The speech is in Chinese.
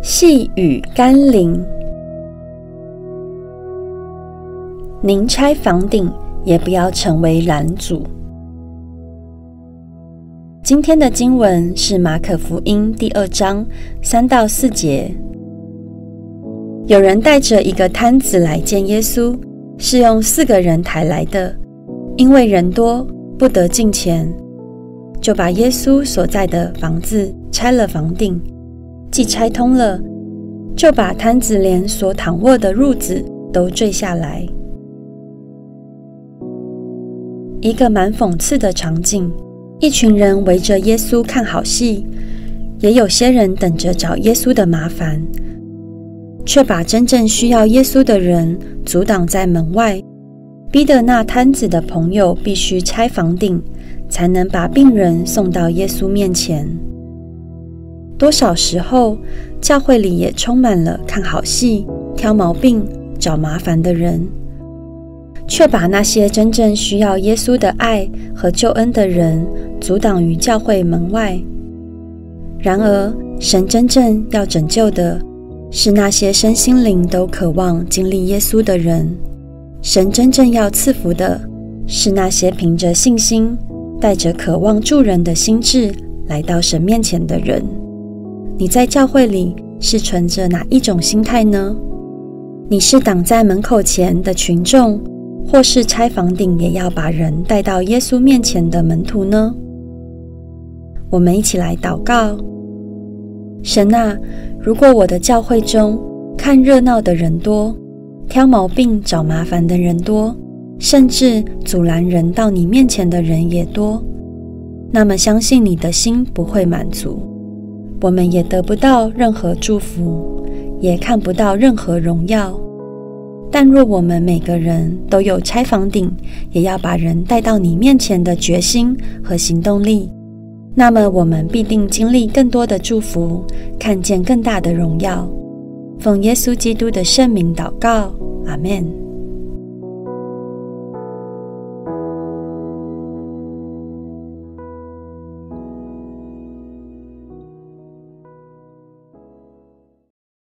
细雨甘霖，宁拆房顶，也不要成为拦阻。今天的经文是马可福音第二章三到四节。有人带着一个摊子来见耶稣，是用四个人抬来的，因为人多，不得进前。就把耶稣所在的房子拆了房顶，既拆通了，就把摊子连所躺卧的褥子都坠下来。一个蛮讽刺的场景：一群人围着耶稣看好戏，也有些人等着找耶稣的麻烦，却把真正需要耶稣的人阻挡在门外，逼得那摊子的朋友必须拆房顶。才能把病人送到耶稣面前。多少时候，教会里也充满了看好戏、挑毛病、找麻烦的人，却把那些真正需要耶稣的爱和救恩的人阻挡于教会门外。然而，神真正要拯救的是那些身心灵都渴望经历耶稣的人。神真正要赐福的是那些凭着信心。带着渴望助人的心志来到神面前的人，你在教会里是存着哪一种心态呢？你是挡在门口前的群众，或是拆房顶也要把人带到耶稣面前的门徒呢？我们一起来祷告：神啊，如果我的教会中看热闹的人多，挑毛病找麻烦的人多，甚至阻拦人到你面前的人也多，那么相信你的心不会满足，我们也得不到任何祝福，也看不到任何荣耀。但若我们每个人都有拆房顶，也要把人带到你面前的决心和行动力，那么我们必定经历更多的祝福，看见更大的荣耀。奉耶稣基督的圣名祷告，阿门。